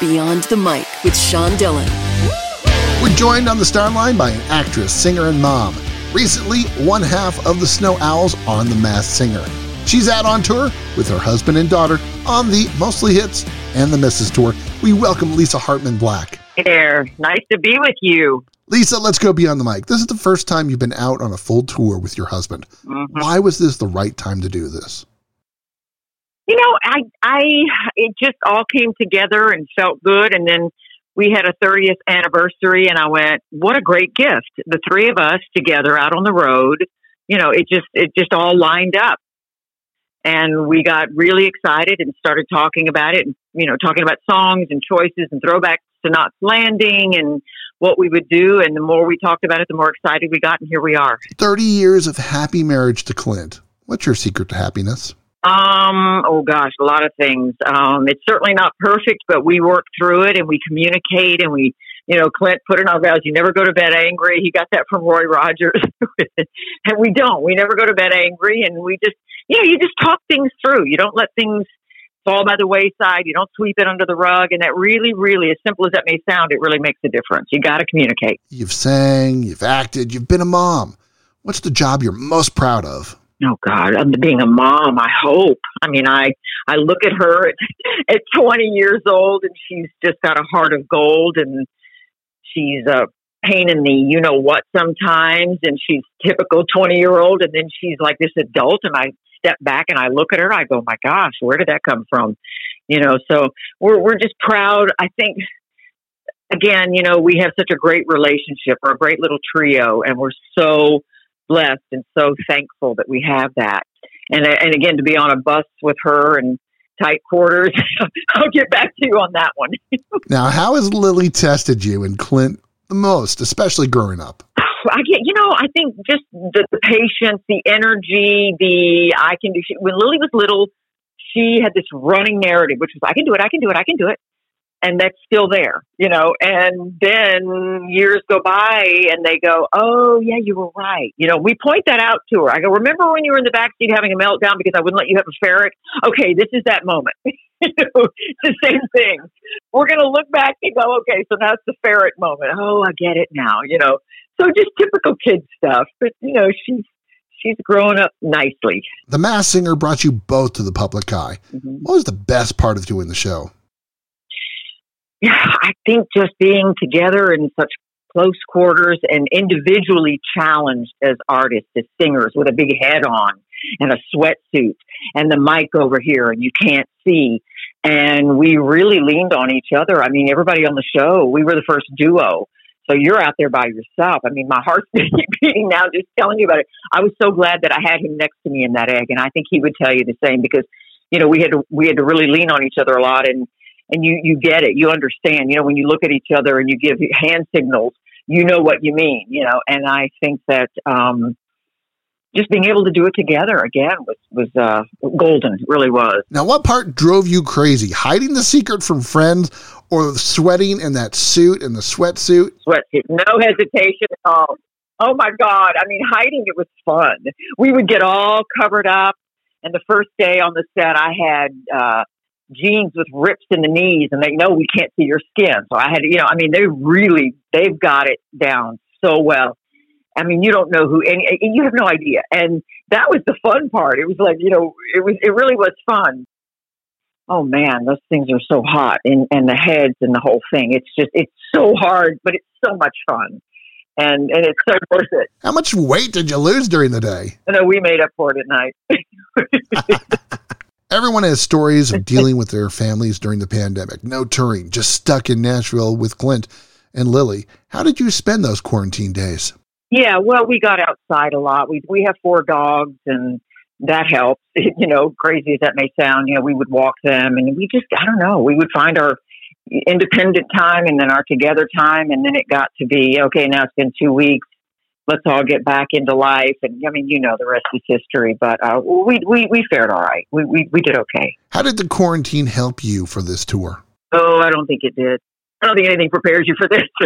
Beyond the Mic with Sean Dillon. We're joined on the star line by an actress, singer, and mom. Recently, one half of the Snow Owls on The Masked Singer. She's out on tour with her husband and daughter on the Mostly Hits and the Misses Tour. We welcome Lisa Hartman Black. Hey there. Nice to be with you. Lisa, let's go beyond the mic. This is the first time you've been out on a full tour with your husband. Mm-hmm. Why was this the right time to do this? You know, I, I, it just all came together and felt good. And then we had a 30th anniversary, and I went, "What a great gift!" The three of us together out on the road. You know, it just, it just all lined up, and we got really excited and started talking about it. And you know, talking about songs and choices and throwbacks to Knots Landing and what we would do. And the more we talked about it, the more excited we got, and here we are. 30 years of happy marriage to Clint. What's your secret to happiness? Um, oh gosh, a lot of things. Um, it's certainly not perfect, but we work through it and we communicate and we, you know, Clint put in our vows, you never go to bed angry. He got that from Roy Rogers. and we don't. We never go to bed angry and we just, you know, you just talk things through. You don't let things fall by the wayside. You don't sweep it under the rug. And that really, really, as simple as that may sound, it really makes a difference. You got to communicate. You've sang, you've acted, you've been a mom. What's the job you're most proud of? Oh God, I'm being a mom. I hope. I mean, I I look at her at, at 20 years old, and she's just got a heart of gold, and she's a pain in the you know what sometimes, and she's typical 20 year old, and then she's like this adult, and I step back and I look at her, I go, my gosh, where did that come from? You know, so we're we're just proud. I think again, you know, we have such a great relationship, we're a great little trio, and we're so blessed and so thankful that we have that. And uh, and again, to be on a bus with her and tight quarters, I'll get back to you on that one. now, how has Lily tested you and Clint the most, especially growing up? I get, you know, I think just the, the patience, the energy, the I can do. When Lily was little, she had this running narrative, which was I can do it, I can do it, I can do it and that's still there, you know. And then years go by, and they go, "Oh, yeah, you were right." You know, we point that out to her. I go, "Remember when you were in the back seat having a meltdown because I wouldn't let you have a ferret?" Okay, this is that moment. you know, it's the same thing. We're going to look back and go, "Okay, so that's the ferret moment." Oh, I get it now. You know, so just typical kid stuff. But you know, she's she's grown up nicely. The Masked Singer brought you both to the public eye. Mm-hmm. What was the best part of doing the show? Yeah, I think just being together in such close quarters and individually challenged as artists, as singers with a big head on and a sweatsuit and the mic over here and you can't see. And we really leaned on each other. I mean, everybody on the show, we were the first duo. So you're out there by yourself. I mean, my heart's beating now just telling you about it. I was so glad that I had him next to me in that egg, and I think he would tell you the same because, you know, we had to we had to really lean on each other a lot, and and you you get it you understand you know when you look at each other and you give hand signals you know what you mean you know and i think that um just being able to do it together again was was uh, golden. It really was. Now, what part drove you crazy? Hiding the secret from friends, or sweating in that suit and the sweatsuit? Sweatsuit, no hesitation at all. Oh my God! I mean, hiding it was fun. We would get all covered up, and the first day on the set, I had uh, jeans with rips in the knees and they know we can't see your skin. So I had, you know, I mean, they really, they've got it down so well. I mean, you don't know who any, you have no idea. And that was the fun part. It was like, you know, it was, it really was fun. Oh man, those things are so hot and, and the heads and the whole thing. It's just, it's so hard, but it's so much fun. And, and it's so worth it. How much weight did you lose during the day? No, we made up for it at night. Everyone has stories of dealing with their families during the pandemic. No touring, just stuck in Nashville with Clint and Lily. How did you spend those quarantine days? Yeah, well, we got outside a lot. We we have four dogs, and that helps. You know, crazy as that may sound, you know, we would walk them, and we just I don't know. We would find our independent time, and then our together time, and then it got to be okay. Now it's been two weeks let's all get back into life. And I mean, you know, the rest is history. But uh, we, we we fared all right. We, we we did okay. How did the quarantine help you for this tour? Oh, I don't think it did. I don't think anything prepares you for this.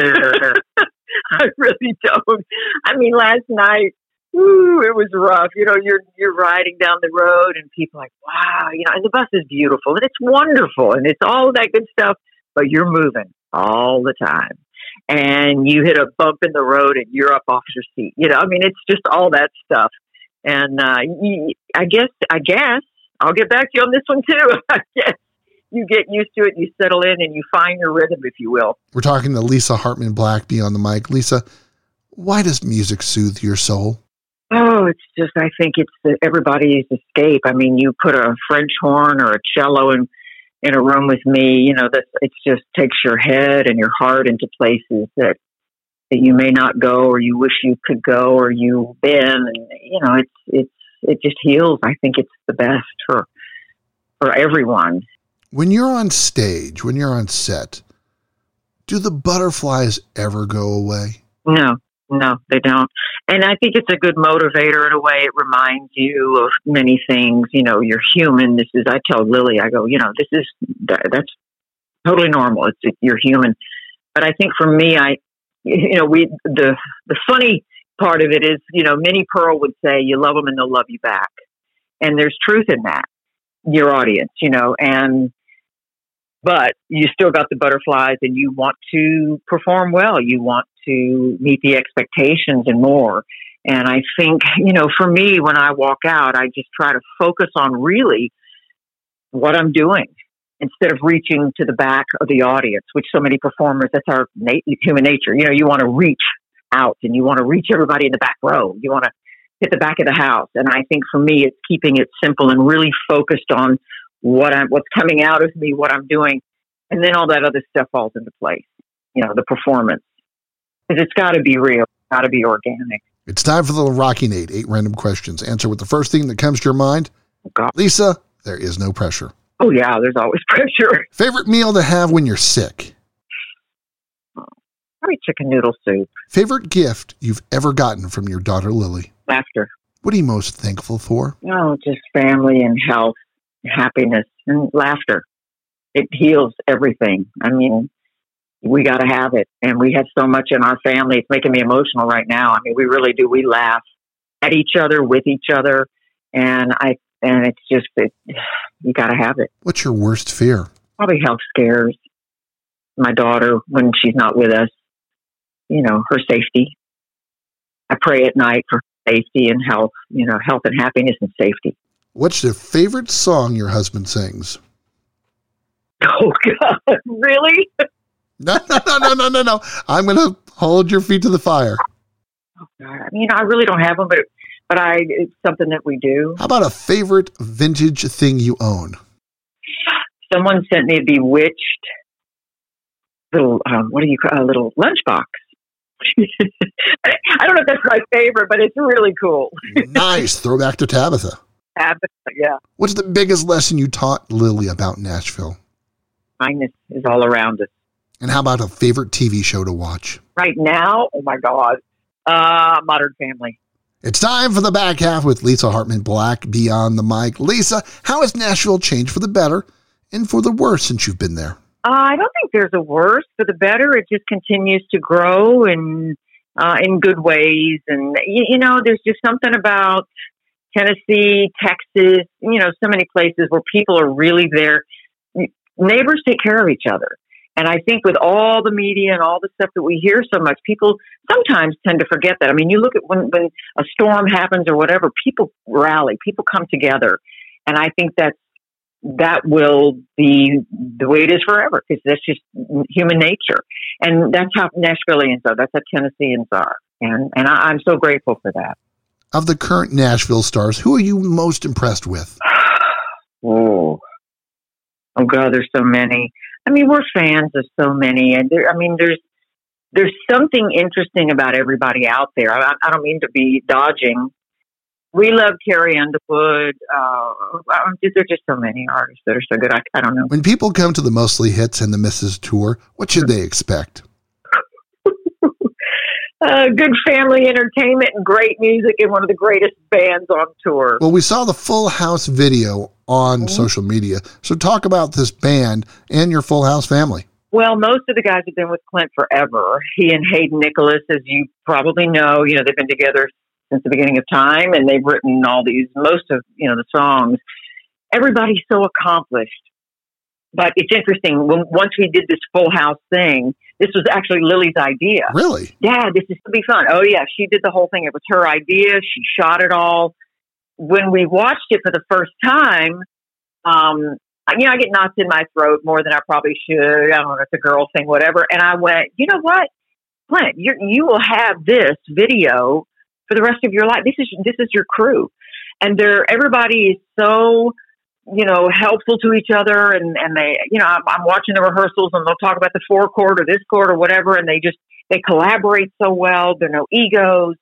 I really don't. I mean, last night, woo, it was rough. You know, you're you're riding down the road, and people are like, wow, you know, and the bus is beautiful, and it's wonderful, and it's all that good stuff. but you're moving all the time. And you hit a bump in the road and you're up off your seat. You know, I mean, it's just all that stuff. And uh, I guess, I guess I'll get back to you on this one too. I guess you get used to it, you settle in, and you find your rhythm, if you will. We're talking to Lisa Hartman Black beyond the mic. Lisa, why does music soothe your soul? Oh, it's just I think it's everybody's escape. I mean, you put a French horn or a cello in in a room with me, you know, that it just takes your head and your heart into places that that you may not go or you wish you could go or you've been and you know, it's it's it just heals. I think it's the best for for everyone. When you're on stage, when you're on set, do the butterflies ever go away? No, no, they don't. And I think it's a good motivator in a way. It reminds you of many things. You know, you're human. This is, I tell Lily, I go, you know, this is, that's totally normal. It's, you're human. But I think for me, I, you know, we, the, the funny part of it is, you know, Minnie Pearl would say, you love them and they'll love you back. And there's truth in that, your audience, you know, and but you still got the butterflies and you want to perform well. You want to meet the expectations and more. And I think, you know, for me, when I walk out, I just try to focus on really what I'm doing instead of reaching to the back of the audience, which so many performers, that's our na- human nature. You know, you want to reach out and you want to reach everybody in the back row. You want to hit the back of the house. And I think for me, it's keeping it simple and really focused on what I'm, what's coming out of me, what I'm doing, and then all that other stuff falls into place. You know, the performance, because it's got to be real, got to be organic. It's time for the Rocky Nate. Eight random questions. Answer with the first thing that comes to your mind. Oh, Lisa, there is no pressure. Oh yeah, there's always pressure. Favorite meal to have when you're sick? Probably chicken noodle soup. Favorite gift you've ever gotten from your daughter Lily? Laughter. What are you most thankful for? Oh, just family and health happiness and laughter. It heals everything. I mean, we got to have it. And we have so much in our family. It's making me emotional right now. I mean, we really do. We laugh at each other, with each other. And I, and it's just, it, you got to have it. What's your worst fear? Probably health scares. My daughter, when she's not with us, you know, her safety. I pray at night for safety and health, you know, health and happiness and safety. What's the favorite song your husband sings? Oh God, really? No, no, no, no, no, no, no. I'm going to hold your feet to the fire. Oh God, I mean, I really don't have them, but but I it's something that we do. How about a favorite vintage thing you own? Someone sent me a Bewitched little um, what do you call a little lunchbox. I don't know if that's my favorite, but it's really cool. nice. Throwback to Tabitha. Yeah. What's the biggest lesson you taught Lily about Nashville? Kindness is all around us. And how about a favorite TV show to watch? Right now, oh my God, uh, Modern Family. It's time for the back half with Lisa Hartman Black beyond the mic. Lisa, how has Nashville changed for the better and for the worse since you've been there? Uh, I don't think there's a worse for the better. It just continues to grow and uh, in good ways. And you, you know, there's just something about Tennessee, Texas, you know, so many places where people are really there. Neighbors take care of each other. And I think with all the media and all the stuff that we hear so much, people sometimes tend to forget that. I mean, you look at when, when a storm happens or whatever, people rally, people come together. And I think that's, that will be the way it is forever because that's just human nature. And that's how Nashvillians are. That's how Tennesseans are. And, and I, I'm so grateful for that. Of the current Nashville stars, who are you most impressed with? oh, oh God, there's so many. I mean, we're fans of so many, and there, I mean, there's there's something interesting about everybody out there. I, I don't mean to be dodging. We love Carrie Underwood. Uh, there's just so many artists that are so good. I, I don't know. When people come to the Mostly Hits and the Misses Tour, what should they expect? Uh, good family entertainment and great music and one of the greatest bands on tour. Well, we saw the Full House video on mm-hmm. social media. So talk about this band and your Full House family. Well, most of the guys have been with Clint forever. He and Hayden Nicholas, as you probably know, you know, they've been together since the beginning of time and they've written all these, most of, you know, the songs. Everybody's so accomplished. But it's interesting. When, once we did this full house thing, this was actually Lily's idea. Really? Yeah, this is going to be fun. Oh yeah, she did the whole thing. It was her idea. She shot it all. When we watched it for the first time, um, you know, I get knots in my throat more than I probably should. I don't know, it's a girl thing, whatever. And I went, you know what, Clint, you you will have this video for the rest of your life. This is this is your crew, and they're everybody is so you know, helpful to each other. And, and they, you know, I'm, I'm watching the rehearsals and they'll talk about the four chord or this chord or whatever. And they just, they collaborate so well. There are no egos,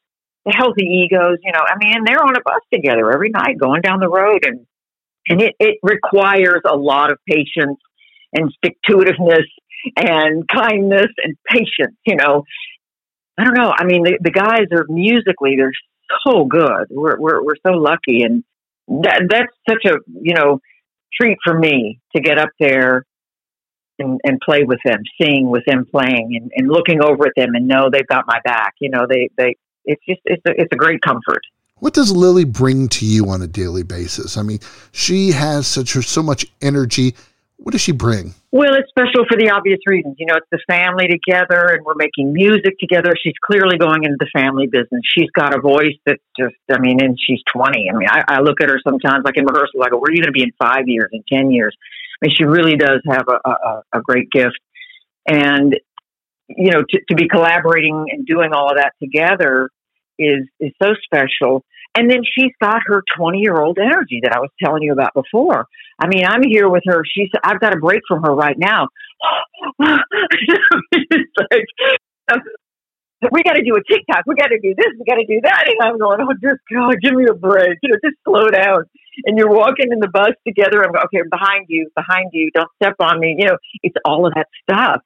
the healthy egos, you know, I mean, they're on a bus together every night going down the road. And, and it, it requires a lot of patience and stick to itiveness and kindness and patience, you know. I don't know. I mean, the, the guys are musically, they're so good. We're, we're, we're so lucky. And, that that's such a you know treat for me to get up there and, and play with them, sing with them playing, and, and looking over at them and know they've got my back. You know, they they it's just it's a, it's a great comfort. What does Lily bring to you on a daily basis? I mean, she has such so much energy what does she bring? Well, it's special for the obvious reasons. You know, it's the family together and we're making music together. She's clearly going into the family business. She's got a voice that's just, I mean, and she's 20. I mean, I, I look at her sometimes like in rehearsal, I go, where are you going to be in five years, in 10 years? I mean, she really does have a, a, a great gift. And, you know, to, to be collaborating and doing all of that together is, is so special. And then she's got her 20 year old energy that I was telling you about before. I mean, I'm here with her. She's, I've got a break from her right now. like, we got to do a TikTok. We got to do this. We got to do that. And I'm going, oh, just God, give me a break. You know, just slow down. And you're walking in the bus together. I'm going, okay, behind you, behind you. Don't step on me. You know, it's all of that stuff.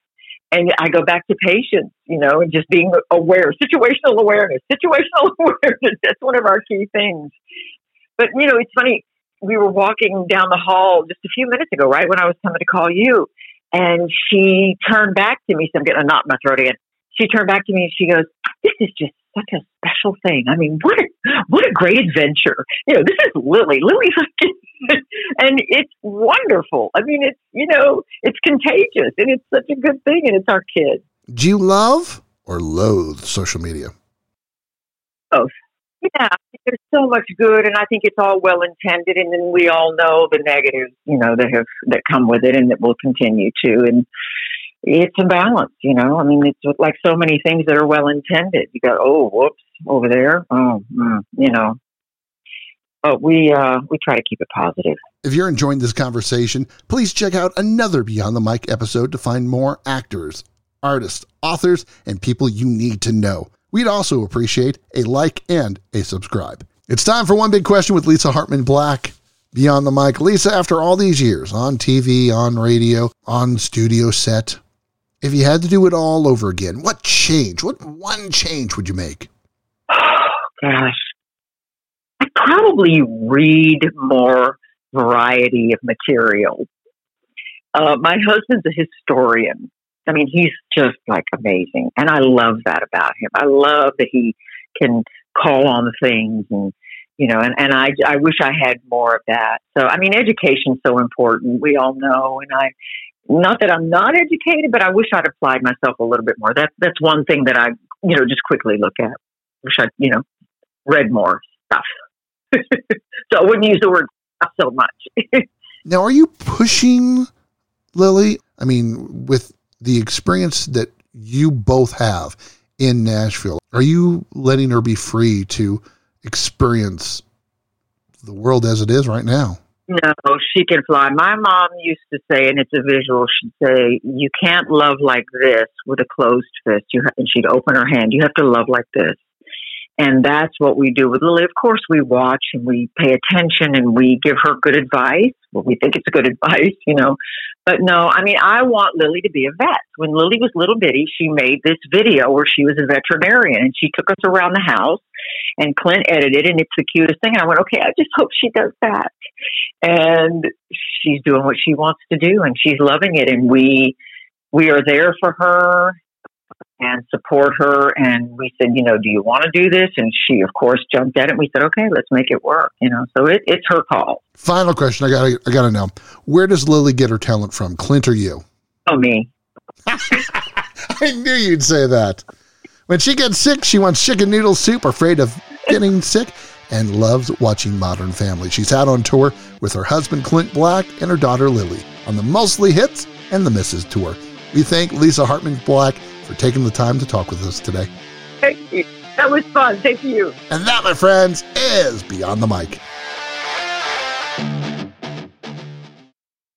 And I go back to patience, you know, and just being aware, situational awareness, situational awareness. That's one of our key things. But, you know, it's funny. We were walking down the hall just a few minutes ago, right when I was coming to call you. And she turned back to me. So I'm getting a knot in my throat again. She turned back to me and she goes, This is just such a special thing. I mean, what a what a great adventure. You know, this is Lily. Lily's and it's wonderful. I mean, it's you know, it's contagious and it's such a good thing and it's our kids. Do you love or loathe social media? Both. Yeah, there's so much good, and I think it's all well intended, and then we all know the negatives, you know, that have that come with it, and that will continue to. And it's a balance, you know. I mean, it's like so many things that are well intended. You go, oh, whoops, over there, oh, mm, you know. But we uh, we try to keep it positive. If you're enjoying this conversation, please check out another Beyond the Mic episode to find more actors, artists, authors, and people you need to know. We'd also appreciate a like and a subscribe. It's time for one big question with Lisa Hartman Black. Beyond the mic. Lisa, after all these years on TV, on radio, on studio set, if you had to do it all over again, what change, what one change would you make? Oh, gosh. I'd probably read more variety of material. Uh, my husband's a historian. I mean, he's just like amazing. And I love that about him. I love that he can call on things and, you know, and, and I, I wish I had more of that. So, I mean, education's so important. We all know. And I, not that I'm not educated, but I wish I'd applied myself a little bit more. That's that's one thing that I, you know, just quickly look at. Wish I, you know, read more stuff. so I wouldn't use the word so much. now, are you pushing Lily? I mean, with the experience that you both have in Nashville, are you letting her be free to experience the world as it is right now? No, she can fly. My mom used to say, and it's a visual. She'd say, "You can't love like this with a closed fist." You ha-, and she'd open her hand. You have to love like this, and that's what we do with Lily. Of course, we watch and we pay attention and we give her good advice. Well, we think it's good advice, you know. But no, I mean, I want Lily to be a vet. When Lily was little bitty, she made this video where she was a veterinarian and she took us around the house and Clint edited and it's the cutest thing. And I went, okay, I just hope she does that. And she's doing what she wants to do and she's loving it. And we, we are there for her. And support her. And we said, you know, do you want to do this? And she, of course, jumped at it. We said, okay, let's make it work. You know, so it, it's her call. Final question. I got I got to know. Where does Lily get her talent from? Clint or you? Oh, me. I knew you'd say that. When she gets sick, she wants chicken noodle soup, afraid of getting sick, and loves watching Modern Family. She's out on tour with her husband Clint Black and her daughter Lily on the Mostly Hits and the Misses Tour. We thank Lisa Hartman Black for taking the time to talk with us today. Thank you. That was fun. Thank you. And that, my friends, is Beyond the Mic.